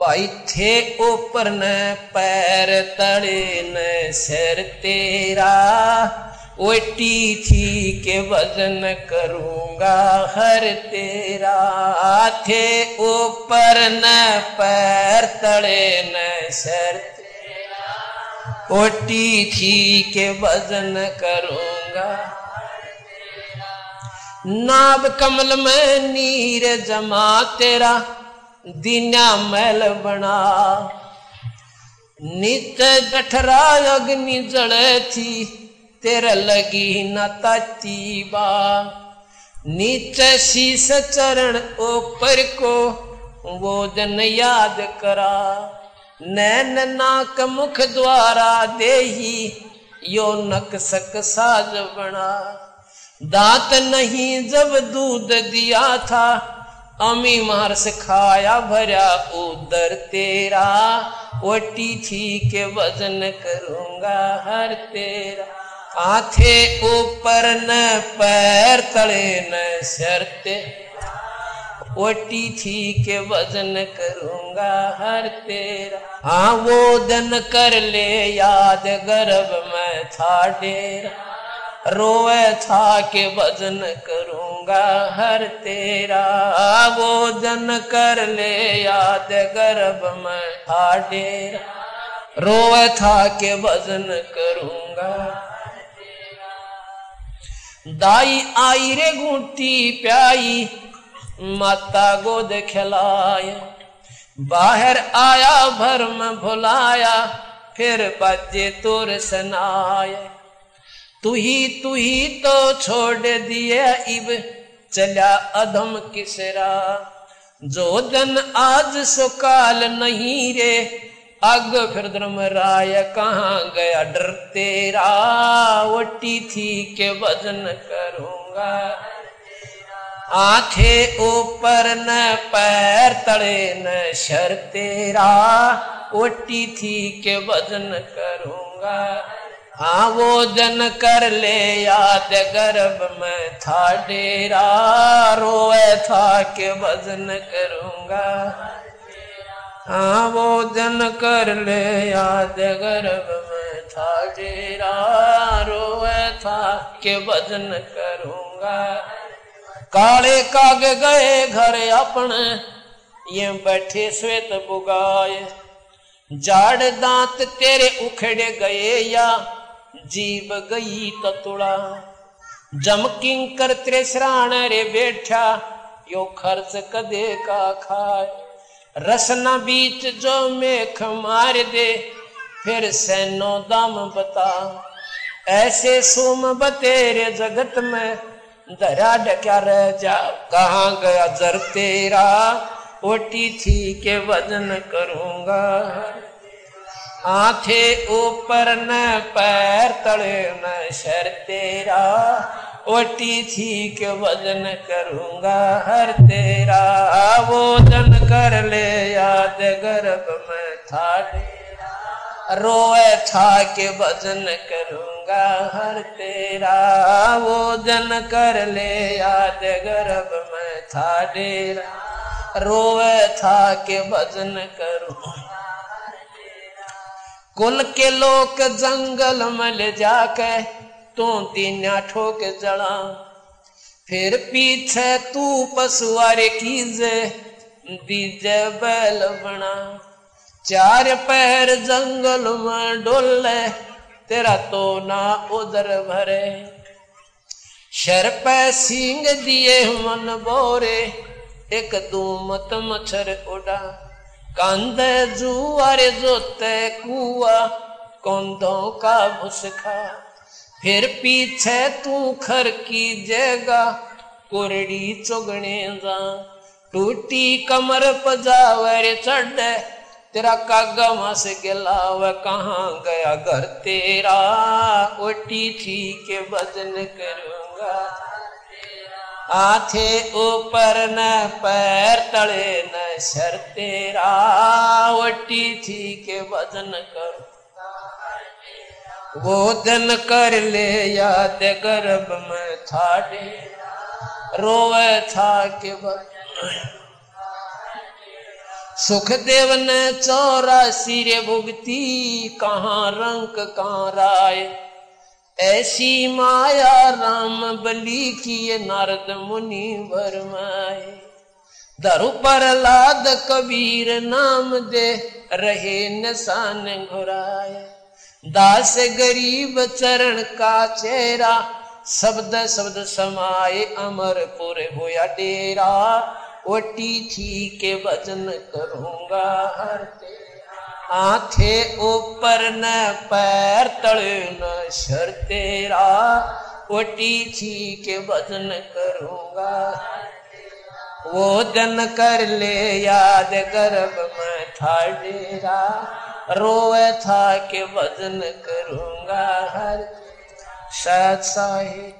भाई थे ऊपर न पैर तड़े न सिर तेरा ओटी थी के वज़न करूँगा हर तेरा थे ऊपर न पैर तड़े न सर ओटी थी के वज़न करूँगा नाब कमल में नीर जमा तेरा दीना मैल बना। नित जठरा अग्नि जड़े थी, तेरे लगी न बा। नीचे शीस चरण ऊपर को वो जन याद करा। नैन नाक मुख द्वारा देही, यो नक सक साज बना। दांत नहीं जब दूध दिया था अमी मार से खाया भरा उदर तेरा ओटी थी के वज़न करूँगा हर तेरा। आथे ऊपर न, पैर तले न शरते ओटी थी के वज़न करूँगा हर तेरा। हाँ वो दन कर ले याद, गर्भ में था डेरा। रोए था के वज़न करूँगा हर तेरा। वो जन कर ले याद गर्भ में। था डेरा, रोए था के वज़न करूँगा। दाई आई रे गुटी प्याई, माता गोद खिलाए बाहर आया भरम भुलाया, फिर बजे तुर सनाए तू ही तू ही तो छोड़ दिए इब, चला अधम किसरा। जो दिन आज सुकाल नहीं रे अग फिर धर्म राय कहाँ गया? डर तेरा वटी थी के वज़न करूँगा। आखे ऊपर न, पैर तड़े न, शर तेरा ओटी थी के वज़न करूँगा। जन कर ले याद गर्भ में था डेरा, रोए था के वज़न करूँगा। जन कर ले याद गर्भ में था डेरा, रोए था के वज़न करूँगा। काले काग गए घर अपने, ये बैठे श्वेत बुगाए। जाड़ दांत तेरे उखड़े गए या जीव गई ततुड़ा जम किंकर त्रेसराण रे बैठा, यो खर्च कदे का खाए? रसना बीच जो मेख मार दे, फिर सैनो दाम बता। ऐसे सुम बतेरे जगत में दरा डक्या रह जा। कहा गया जर तेरा? ओटी थी के वज़न करूँगा। आंखे ऊपर न, पैर तले न शर तेरा। ओटी थी के वज़न करूँगा, हर तेरा। वो जन कर ले याद, गर्भ में था रोए था के वज़न करूँगा, हर तेरा। वो जन कर ले याद, गर्भ में था डेरा रोए था के वज़न करूँ कुल के लोग जंगल मल जाके, तू तीना ठोक जड़ा फिर पीछे तू पशुआरे कीजे दीजे बैल बना चार पैर जंगल में डोले, तेरा तो ना उधर भरे। शर पे सींग दिए मन बोरे, एक दूमत मच्छर उड़ा। कंध जुआरे जोते कुआ, कौंधों का भुसखा। फिर पीछे तू खर की जगह कुरड़ी चुगने जा। टूटी कमर पजावर चढ़, तेरा कागा से गिलाव, कहाँ गया घर तेरा? ओटी थी के वज़न करूँगा। आथे ऊपर न पैर तले न शर तेरा ओटी थी के वज़न कर। वो दिन कर ले याद गर्भ में था रोवे था के सुखदेव ने चौरासी रे भुगती, कहाँ रंक कहाँ राय। ऐसी माया राम बली की ये नारद मुनि भरमाए धरु पर लाद कबीर नाम दे, रहे निशान घुराए। दास गरीब चरण का चेहरा, शब्द शब्द समाये अमरपुर होया डेरा। ओटी थी के वज़न करूँगा हर आंखे ऊपर न पैर तड़ न शर तेरा ओटी थी के वज़न करूँगा। वो दिन कर ले याद गर्भ में था डेरा, रोए था के वज़न करूँगा हर। साहिब